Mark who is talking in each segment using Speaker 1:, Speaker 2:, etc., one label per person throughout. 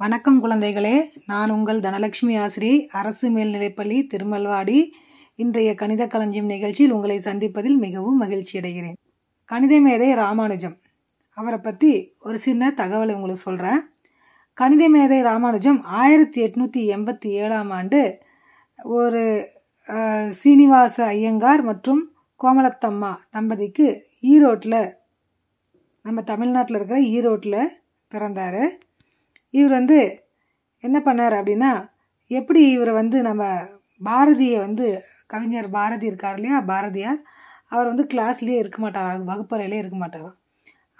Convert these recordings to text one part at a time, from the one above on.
Speaker 1: வணக்கம் குழந்தைகளே. நான் உங்கள் தனலட்சுமி ஆசிரி அரசு மேல்நிலைப்பள்ளி திருமல்வாடி. இன்றைய கணித களஞ்சியம் நிகழ்ச்சியில் உங்களை சந்திப்பதில் மிகவும் மகிழ்ச்சி அடைகிறேன். கணித மேதை ராமானுஜம். அவரை பற்றி ஒரு சின்ன தகவலை உங்களுக்கு சொல்கிறேன் கணித மேதை ராமானுஜம் ஆயிரத்தி எட்நூற்றி எண்பத்தி ஏழாம் ஆண்டு ஒரு சீனிவாச ஐயங்கார் மற்றும் கோமலத்தம்மா தம்பதிக்கு ஈரோட்டில் நம்ம தமிழ்நாட்டில் இருக்கிற ஈரோட்டில் பிறந்தார். இவர் வந்து என்ன பண்ணார் அப்படின்னா எப்படி இவரை வந்து நம்ம பாரதியை வந்து கவிஞர் பாரதி இருக்கார் இல்லையா பாரதியார் அவர் வந்து கிளாஸ்லேயே இருக்க மாட்டார் வகுப்பறையிலே இருக்க மாட்டாராம்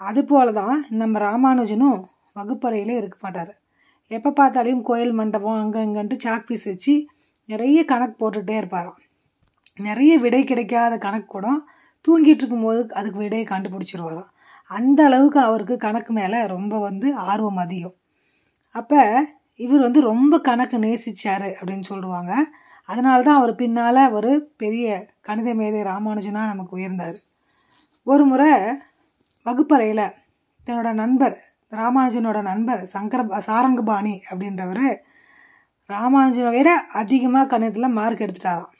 Speaker 1: அதுபோல தான் நம்ம ராமானுஜனும் வகுப்பறையிலே இருக்க மாட்டார். எப்போ பார்த்தாலையும் கோயில் மண்டபம் அங்கே இங்கன்ட்டு சாக் பீஸ் வச்சு நிறைய கணக்கு போட்டுகிட்டே இருப்பாராம். நிறைய விடை கிடைக்காத கணக்கு கூட தூங்கிட்டு இருக்கும்போது அதுக்கு விடையை கண்டுபிடிச்சிருவாராம். அந்த அளவுக்கு அவருக்கு கணக்கு மேலே ரொம்ப வந்து ஆர்வம் அதிகம். அப்போ இவர் வந்து ரொம்ப கணக்கு நேசிச்சார் அப்படின்னு சொல்லுவாங்க. அதனால தான் அவர் பின்னால் ஒரு பெரிய கணித மேதை ராமானுஜனாக நமக்கு உயர்ந்தார். ஒரு முறை வகுப்பறையில் தன்னோட நண்பர் ராமானுஜனோட நண்பர் சங்கர சாரங்கபாணி அப்படின்றவர் ராமானுஜனை விட அதிகமாக கணிதத்தில் மார்க் எடுத்துட்டாராம்.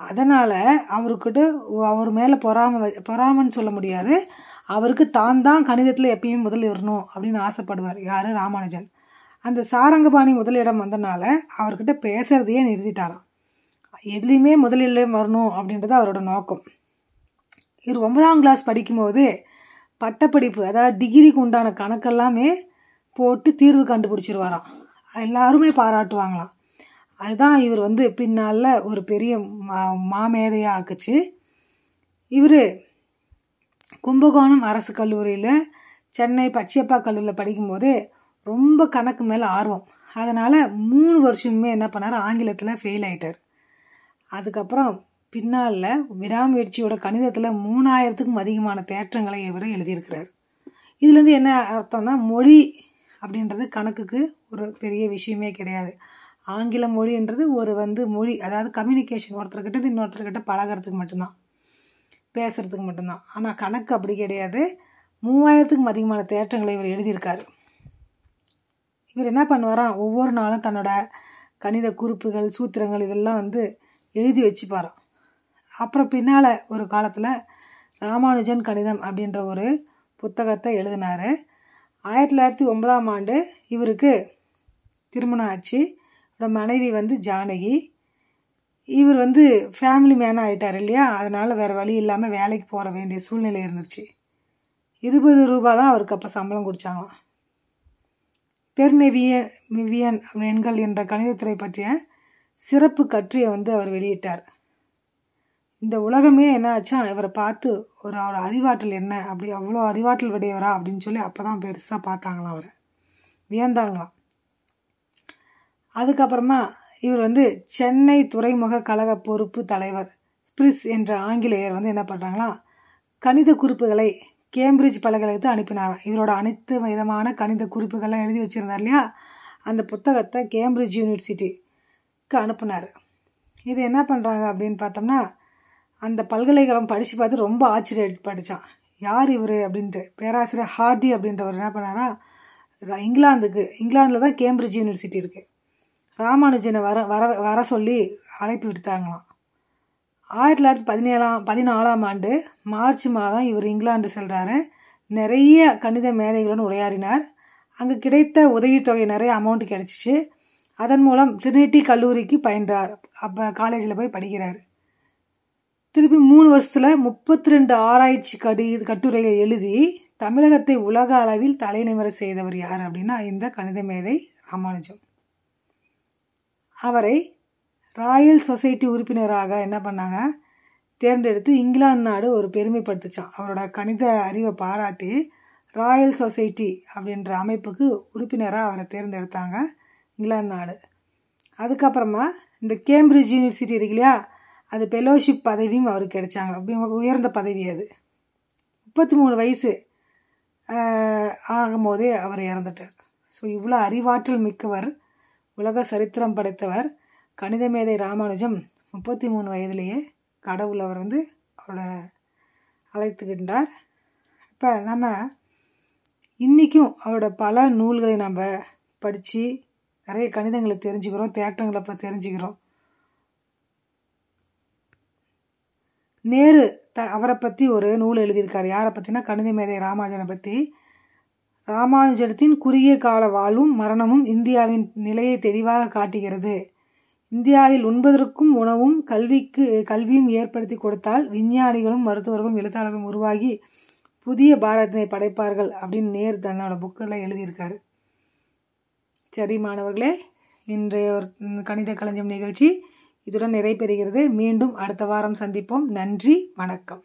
Speaker 1: அதனால் அவர்கிட்ட அவர் மேலே பொறாம வ- பொறாமைன்னு சொல்ல முடியாது. அவருக்கு தான் தான் கணிதத்தில் எப்பயும் முதல் வரணும் அப்படின்னு ஆசைப்படுவார் யார்? ராமானுஜன். அந்த சாரங்கபாணி முதலிடம் வந்தனால அவர்கிட்ட பேசுறதையே நிறுத்திட்டாராம். எதுலேயுமே முதலில் வரணும் அப்படின்றது அவரோட நோக்கம். இவர் ஒன்பதாம் கிளாஸ் படிக்கும்போது பட்டப்படிப்பு அதாவது டிகிரிக்கு உண்டான கணக்கெல்லாமே போட்டு தீர்வு கண்டுபிடிச்சிருவாராம். எல்லாருமே பாராட்டுவாங்களாம். அதுதான் இவர் வந்து பின்னால் ஒரு பெரிய மா மாமேதையாக ஆக்குச்சு. இவர் கும்பகோணம் அரசு கல்லூரியில் சென்னை பச்சையப்பா கல்லூரியில் படிக்கும்போது ரொம்ப கணக்கு மேலே ஆர்வம். அதனால் மூணு வருஷமுமே என்ன பண்ணார்? ஆங்கிலத்தில் ஃபெயில் ஆகிட்டார் அதுக்கப்புறம் பின்னால் விடாமுயற்சியோட கணிதத்தில் மூணாயிரத்துக்கும் அதிகமான தேற்றங்களை இவர் எழுதியிருக்கிறார். இதுலேருந்து என்ன அர்த்தம்னா மொழி அப்படின்றது கணக்குக்கு ஒரு பெரிய விஷயமே கிடையாது. ஆங்கில மொழின்றது ஒரு வந்து மொழி அதாவது கம்யூனிகேஷன் ஒருத்தர்கிட்ட இன்னொருத்தர்கிட்ட பழகுறதுக்கு மட்டும்தான். பேசுகிறதுக்கு மட்டும்தான். ஆனால் கணக்கு அப்படி கிடையாது. மூவாயிரத்துக்கும் அதிகமான தேற்றங்களை இவர் எழுதியிருக்காரு. இவர் என்ன பண்ணுவாராம் ஒவ்வொரு நாளும் தன்னோட கணித குறிப்புகள் சூத்திரங்கள் இதெல்லாம் வந்து எழுதி வச்சுப்பாராம் அப்புறம் பின்னால் ஒரு காலத்தில் ராமானுஜன் கணிதம் அப்படின்ற ஒரு புத்தகத்தை எழுதினார். ஆயிரத்தி தொள்ளாயிரத்தி ஒன்பதாம் ஆண்டு இவருக்கு திருமணம் ஆச்சு. மனைவி வந்து ஜானகி. இவர் வந்து ஃபேமிலி மேன் ஆகிட்டார் இல்லையா? அதனால் வேறு வழி இல்லாமல் வேலைக்கு போகிற வேண்டிய சூழ்நிலை இருந்துச்சு. இருபது ரூபா தான் அவருக்கு அப்போ சம்பளம் கொடுத்தாங்களாம் பெர்நெவியன் மிவியன் எண்கள் என்ற கணிதத்துறை பற்றிய சிறப்பு கற்றியை வந்து அவர் வெளியிட்டார். இந்த உலகமே என்ன ஆச்சா இவரை பார்த்து ஒரு அவர் அறிவாற்றல் என்ன அப்படி அவ்வளோ அறிவாற்றல் உடையவரா அப்படின்னு சொல்லி அப்போ தான் பெருசாக பார்த்தாங்களாம் அவரை. வியந்தாங்களாம். அதுக்கப்புறமா இவர் வந்து சென்னை துறைமுக கழக பொறுப்பு தலைவர் ஸ்பிரிஸ் என்ற ஆங்கிலேயர் வந்து என்ன பண்ணுறாங்களா கணித குறிப்புகளை கேம்பிரிட்ஜ் பல்கலைக்கு அனுப்பினாராம் இவரோட அனைத்து விதமான கணித குறிப்புகள்லாம் எழுதி வச்சுருந்தார் இல்லையா? அந்த புத்தகத்தை கேம்பிரிட்ஜ் யூனிவர்சிட்டிக்கு அனுப்புனார். இது என்ன பண்ணுறாங்க அப்படின்னு பார்த்தோம்னா அந்த பல்கலைக்கழகம் படித்து பார்த்து ரொம்ப ஆச்சரியப்படித்தான் யார் இவர் அப்படின்ட்டு. பேராசிரியர் ஹார்டி அப்படின்றவர் என்ன பண்ணாரா இங்கிலாந்துக்கு இங்கிலாந்தில் தான் கேம்பிரிட்ஜ் யூனிவர்சிட்டி இருக்குது ராமானுஜனை வர வர வர சொல்லி அழைப்பு விடுத்தாங்களாம். ஆயிரத்தி தொள்ளாயிரத்தி பதினேழாம் பதினாலாம் ஆண்டு மார்ச் மாதம் இவர் இங்கிலாந்து செல்கிறாரு நிறைய கணித மேதைகளுடன் உரையாடினார். அங்கே கிடைத்த உதவித்தொகை நிறைய அமௌண்ட் கிடைச்சிச்சு. அதன் மூலம் ட்ரினிட்டி கல்லூரிக்கு பயின்றார். அப்போ காலேஜில் போய் படிக்கிறார். திருப்பி மூணு வருஷத்தில் முப்பத்தி ரெண்டு ஆராய்ச்சி கடி கட்டுரைகள் எழுதி தமிழகத்தை உலக அளவில் தலைநிமிர செய்தவர் யார் அப்படின்னா இந்த கணித மேதை ராமானுஜம். அவரை ராயல் சொசைட்டி உறுப்பினராக என்ன பண்ணாங்க? தேர்ந்தெடுத்து இங்கிலாந்து நாடு ஒரு பெருமைப்படுத்துச்சான் அவரோட கணித அறிவை பாராட்டி ராயல் சொசைட்டி அப்படின்ற அமைப்புக்கு உறுப்பினராக அவரை தேர்ந்தெடுத்தாங்க இங்கிலாந்து நாடு. அதுக்கப்புறமா இந்த கேம்பிரிட்ஜ் யூனிவர்சிட்டி இருக்கு இல்லையா? அது ஃபெலோஷிப் பதவியும் அவருக்கு கிடைச்சாங்க. உயர்ந்த பதவி அது. முப்பத்தி மூணு வயசு ஆகும்போதே அவர் இறந்துட்டார். ஸோ இவ்வளோ அறிவாற்றல் மிக்கவர் உலக சரித்திரம் படைத்தவர் கணித மேதை ராமானுஜம் முப்பத்தி மூணு வயதிலேயே கடவுள் அவர் வந்து அவரோட அழைத்துக்கின்றார். இப்போ நம்ம இன்றைக்கும் அவரோட பல நூல்களை நம்ம படித்து நிறைய கணிதங்களை தெரிஞ்சுக்கிறோம் தேட்டங்களை பற்றி தெரிஞ்சுக்கிறோம். நேரு த அவரை பற்றி ஒரு நூல் எழுதியிருக்கார். யாரை பற்றினா கணித மேதை ராமானுஜனை பற்றி ராமானுஜத்தின் குறுகிய கால வாழ்வும் மரணமும் இந்தியாவின் நிலையை தெளிவாக காட்டுகிறது. இந்தியாவில் உண்பதற்கும் உணவும் கல்விக்கு கல்வியும் ஏற்படுத்தி கொடுத்தால் விஞ்ஞானிகளும் மருத்துவர்களும் எழுத்தாளர்களும் உருவாகி புதிய பாரதத்தினை படைப்பார்கள் அப்படின்னு நேர் தன்னோட புக்கில் எழுதியிருக்காரு. சரி மாணவர்களே இன்றைய ஒரு கணித களஞ்சியம் நிகழ்ச்சி இதுடன் நிறைவு பெறுகிறது. மீண்டும் அடுத்த வாரம் சந்திப்போம். நன்றி வணக்கம்.